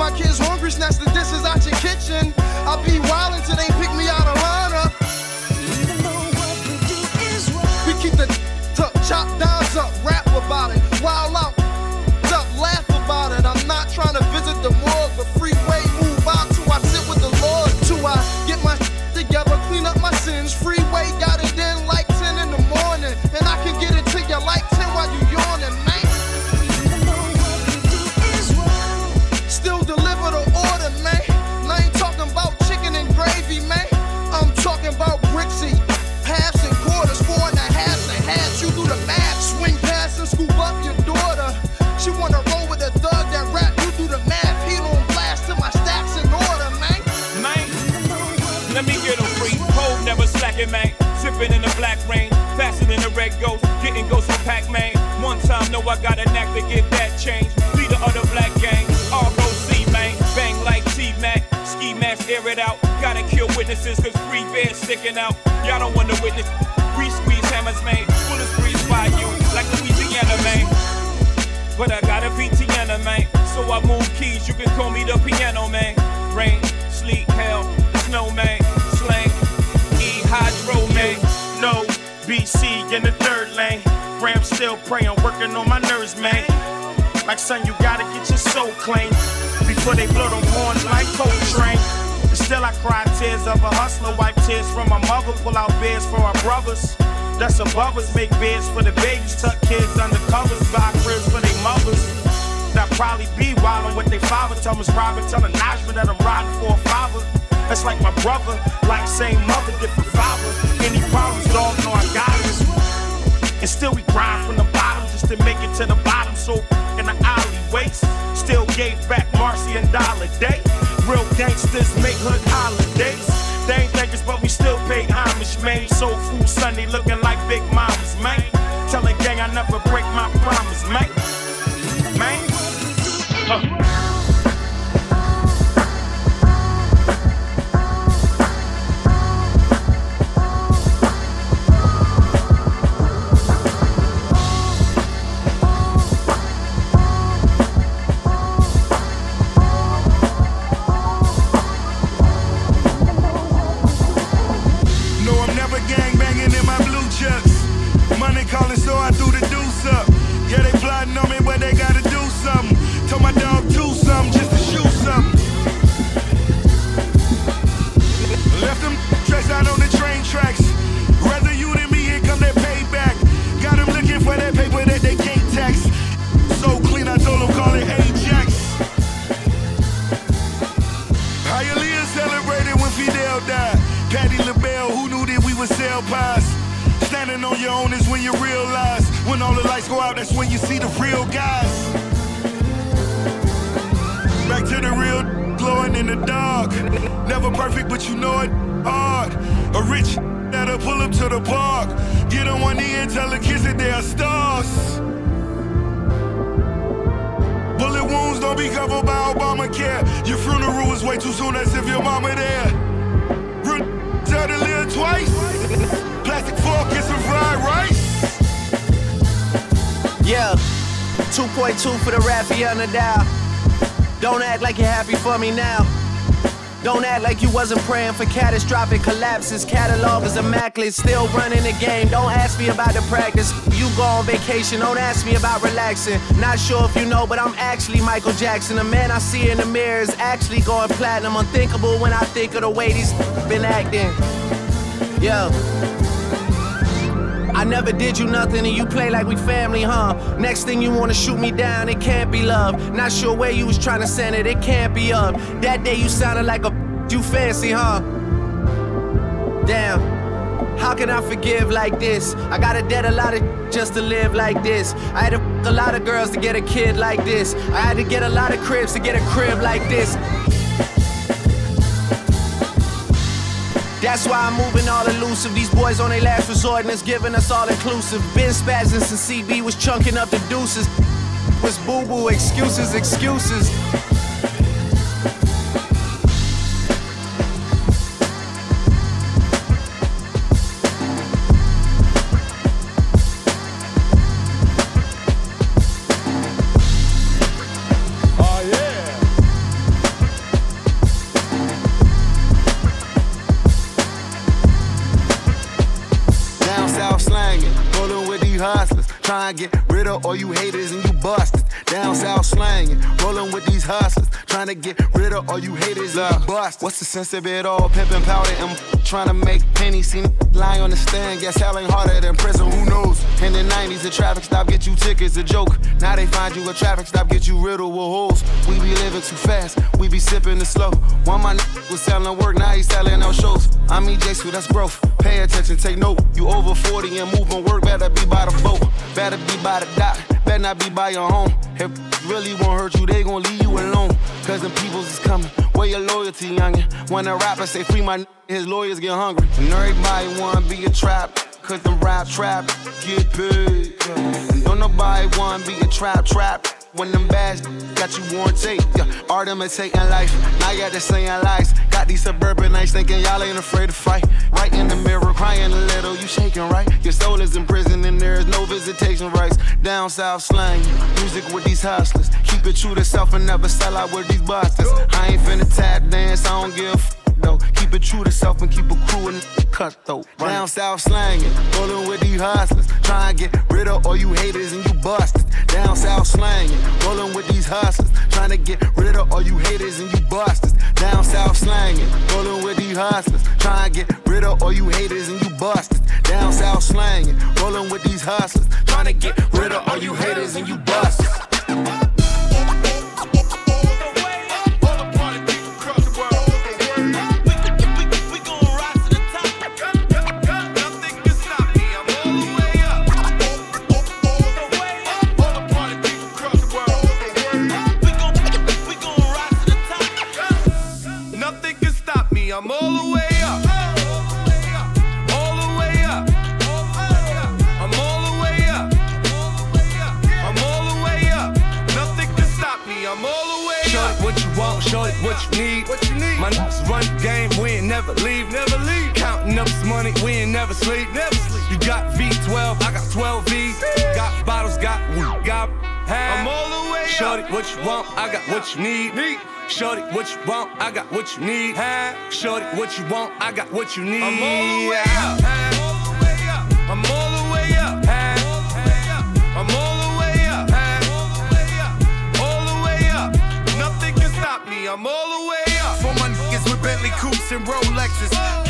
my kids hungry, snatch the dishes out your kitchen. I'll be wild till they I got a knack to get that change. Leader of the black gang, ROC, man. Bang like T Mac. Ski mask, air it out. Gotta kill witnesses, cause free bears sticking out. Y'all don't wanna witness. We squeeze hammers, man. Bullets breeze by you, like Louisiana, man. But I got a Tiana, man. So I move keys, you can call me the piano man. Rain, sleet, hell, snow man, slang, E hydro man. No, BC in the third lane. Ram still praying, working on my nerves, man. Like son, you gotta get your soul clean before they blow them horns like Coltrane. Still I cry tears of a hustler, wipe tears from my mother, pull out beds for our brothers. That's above us, make beds for the babies, tuck kids under covers, buy cribs for their mothers. That probably be wildin' with their father, tell me private, telling Najma that I'm riding for a father. That's like my brother, like same mother, different father. Any problems, dog, know I got it. And still we grind from the bottom just to make it to the bottom. So in the alleyways, still gave back Marcy and Dollar Day. Real gangsters make hood holidays. They ain't think us, but we still pay homage, man. Soul food Sunday looking like big mamas, man. Tell the gang I never break my promise, man. Man. Be covered by Obamacare. Your funeral is way too soon, as if your mama there. Run, tell to live twice. Plastic fork and some fried rice. Yeah, 2.2 for the Rafael Nadal. Don't act like you're happy for me now. Don't act like you wasn't praying for catastrophic collapses. Catalog is immaculate, still running the game. Don't ask me about the practice. You go on vacation, don't ask me about relaxing. Not sure if you know, but I'm actually Michael Jackson. The man I see in the mirror is actually going platinum. Unthinkable when I think of the way these been acting. Yo. I never did you nothing and you play like we family, huh? Next thing you wanna shoot me down, it can't be love. Not sure where you was trying to send it, it can't be up. That day you sounded like a you fancy, huh? Damn. How can I forgive like this? I gotta debt a lot of just to live like this. I had to f- a lot of girls to get a kid like this. I had to get a lot of cribs to get a crib like this. That's why I'm moving all elusive. These boys on their last resort and it's giving us all inclusive. Been spazzing since CB was chunking up the deuces. Was boo boo, excuses, excuses. Of all you haters and you busted. Down south slanging, rolling with these hustlers. Trying to get rid of all you haters and you bust. What's the sense of it all? Pimping powder and trying to make pennies. See lying on the stand, guess hell ain't harder than prison. Who knows? In the 90s, the traffic stop get you tickets, a joke. Now they find you a traffic stop, get you riddled with holes. We be living too fast, we be sipping the slow. One my was selling work, now he's selling out shows. I mean, J that's growth. Pay attention, take note. You over 40 and moving work, better be by the boat. Better be by the dock, better not be by your home. If really won't hurt you, they gon' leave you alone. Cause them peoples is coming. Where your loyalty, youngin'? When a rapper say free my his lawyers get hungry. And everybody wanna be a trap. Cause them rap trap get paid. And don't nobody wanna be a trap trap. When them bags got you worn tape, yeah. Art imitating life. Now you got to saying lies. Got these suburban nights thinking y'all ain't afraid to fight. Right in the mirror, crying a little, you shaking right. Your soul is in prison and there is no visitation rights. Down south slang, music with these hustlers. Keep it true to self and never sell out with these busters. I ain't finna tap dance, I don't give though. Keep it true to self and keep a crew and cut though. Down south slanging, rolling with these hustlers. Try and get rid of all you haters and you busted. Down south slanging, rolling with these hustlers. Trying to get rid of all you haters and you busted. Down south slanging, rolling with these hustlers. Trying to get rid of all you haters and you busted. Down south slanging, rolling with these hustlers. Trying to get rid of all you haters and you busted. Want? I got what you need. Shorty, what you want? I got what you need. I'm all the way up. I'm all the way up. I'm all the way up. I'm all the way up. All the way up. Nothing can stop me. I'm all the way up. For my niggas with Bentley coupes and Rolexes.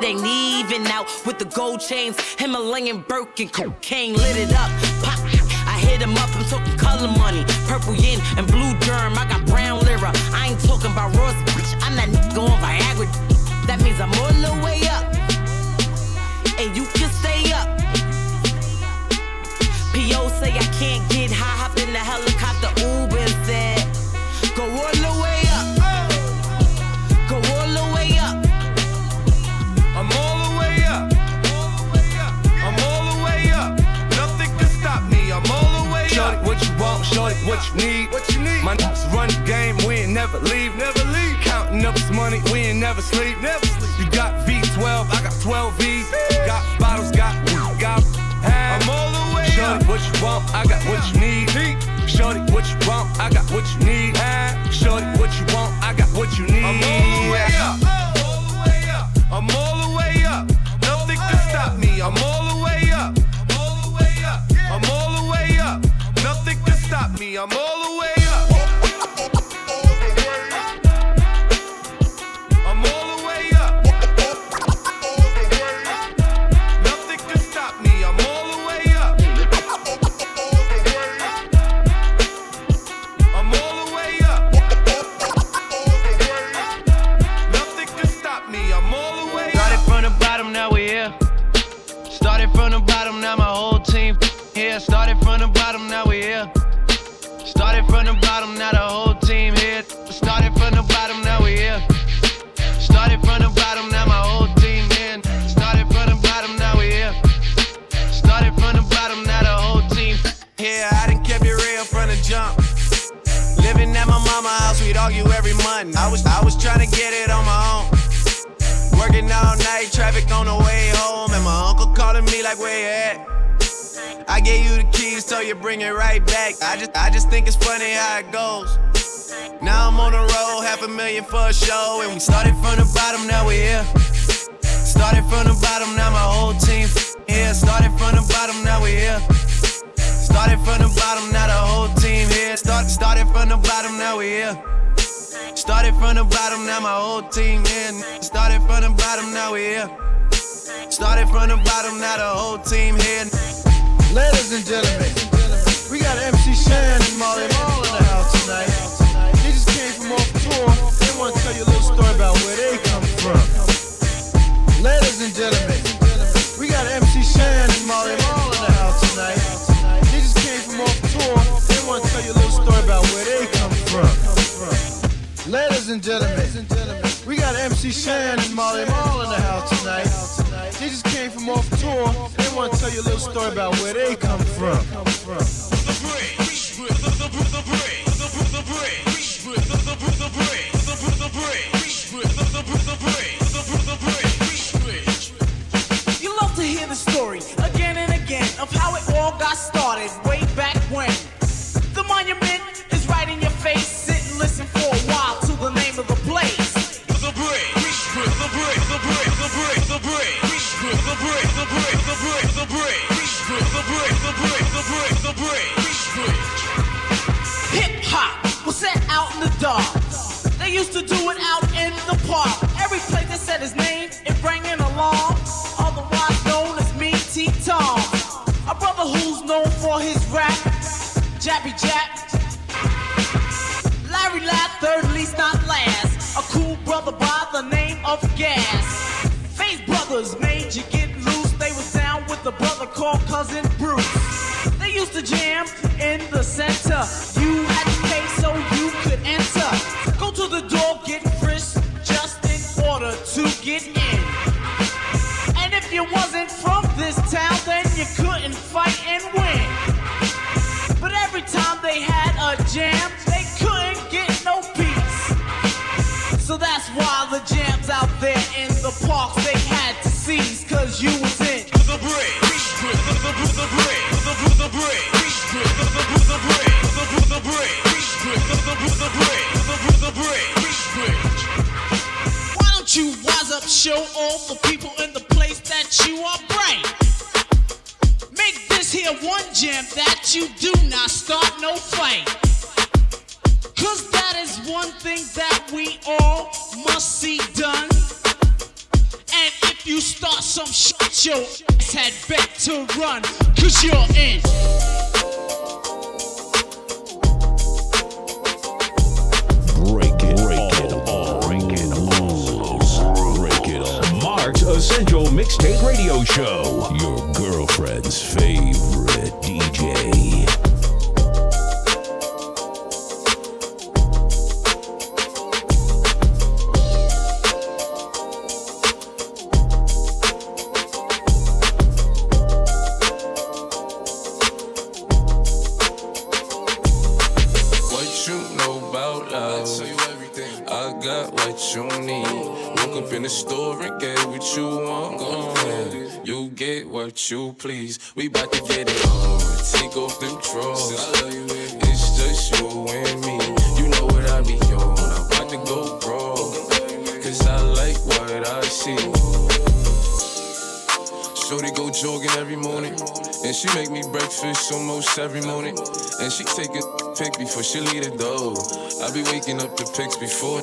they even out. With the gold chains, Himalayan Birkin, cocaine lit it up. Pop. I hit him up, I'm talking color money. Purple yin and blue germ, I got brown lira. I ain't talking about Ross, bitch. I'm nigga on Viagra. That means I'm all the way up. And you can stay up. P.O. say I can't get what you need. What you need. My niggas run the game, we ain't never leave. Never leave. Counting up this money, we ain't never sleep. Never sleep. You got V12, I got 12 V. Got bottles, got got. I'm all the way Shorty, up. what you want? I got what you need. Shorty, what you want? I got what you need. Shorty, what you want? I got what you need. I'm all the way up. Argue every month. I was I was trying to get it on my own. Working all night, traffic on the way home, and my uncle calling me like, where you at? I gave you the keys, so you bring it right back. I just, I just think it's funny how it goes. Now I'm on the road, half a million for a show, and we started from the bottom, now we here. Started from the bottom, now my whole team here. Started from the bottom, now we here. Started from the bottom, now the whole team here. Start, started from the bottom, now we here. Started from the bottom, now my whole team here. Started from the bottom, now we here. Started from the bottom, now the whole team here. Ladies and gentlemen, we got MC Shan and Marley Marl in the house tonight. They just came from off tour. They want to tell you a little story about where they come from. Ladies and gentlemen, we got MC Shan and Marley Marl Ladies and gentlemen, we got MC Shan and Marley Marl in the house tonight. They just came from off tour. They want to tell you a little story about where they come from. They used to do it out in the park. Every place they said his name, it rang an alarm. Otherwise known as me, T Tom. A brother who's known for his rap, Jabby Jab. Larry Laugh, third least not last. A cool brother by the name of Gas. Faith Brothers made you get loose. They was down with a brother called Cousin Bruce. They used to jam in the center. You a jam, they couldn't get no peace. So that's why the jams out there in the parks they had to seize, cause you was in the. Why don't you wise up, show all the people in the place that you are bright? Make this here one jam that you do not start no fight. Your ass had run. Cause you're in. Break it, break it all, break it break it all. Mark's Essential Mixtape Radio Show, your girlfriend's favorite DJ. Need. Woke up in the store and get what you want. Uh, you get what you please. We bout to get it on. Take off them drawers. It's just you and me. You know what I be on. I'm about to go broke. Cause I like what I see. Shorty go jogging every morning. And she make me breakfast almost every morning. And she take a pic before she leave the door. I be waking up the pics before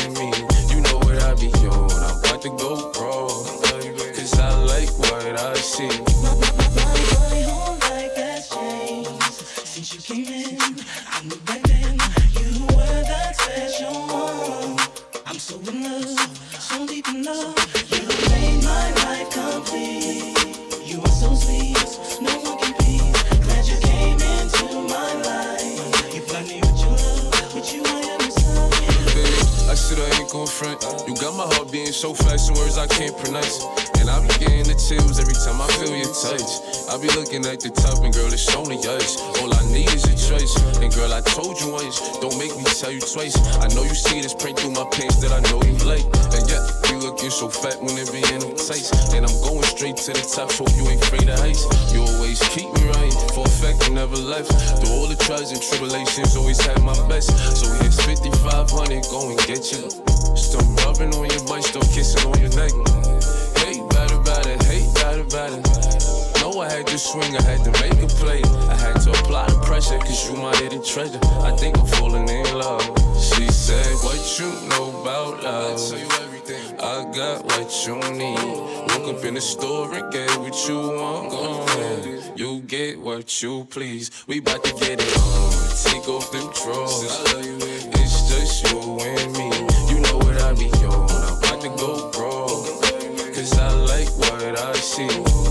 my whole life has changed since you came in. I knew back then you were that special one. I'm so in love, so deep in love. Gon' front. You got my heart beating so fast, some words I can't pronounce. And I be getting the chills every time I feel your touch. I be looking at the top, and girl, it's only us. All I need is a choice. And girl, I told you once, don't make me tell you twice. I know you see this print through my pants that I know you like. And yeah, looking so fat when it be in. And I'm going straight to the top, hope you ain't afraid of heights. You always keep me right, for a fact you never left. Through all the trials and tribulations, always had my best. So here's 5500, go and get you. Still rubbing on your butt, still kissing on your neck. Hate about it, hate bad about it. Know I had to swing, I had to make a play. I had to apply the pressure, cause you my hidden treasure. I think I'm falling in love. She said, What you know about love? I tell you everything. I got what you need. Woke up in the store and get what you want. You get what you please. We bout to get it on. Take off them drawers. It's just you and me. You know what I be on. I'm about to go broke. Cause I like what I see.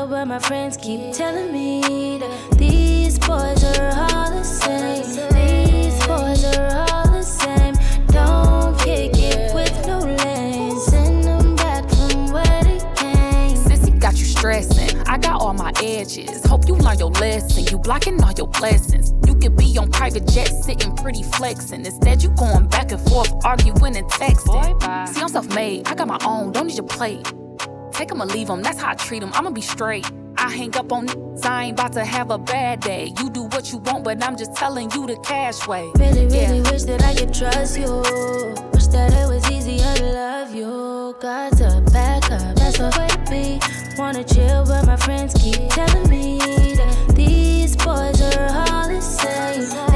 Wanna but my friends keep telling me that these boys are all the same. These boys are all the same. Don't kick it with no lane. Send them back from where they came. Sissy got you stressing. I got all my edges. Hope you learn your lesson. You blocking all your blessings. You could be on private jets, sitting pretty flexing. Instead, you going back and forth, arguing and texting. See, I'm self made, I got my own, don't need your plate. Take 'em or leave 'em, that's how I treat 'em. I'ma be straight. I hang up on niggas, I ain't about to have a bad day. You do what you want, but I'm just telling you the cash way. Really, really yeah. wish that I could trust you. Wish that it was easier to love you. Got to back up, that's what way it be. Wanna chill, but my friends keep telling me that these boys are all the same.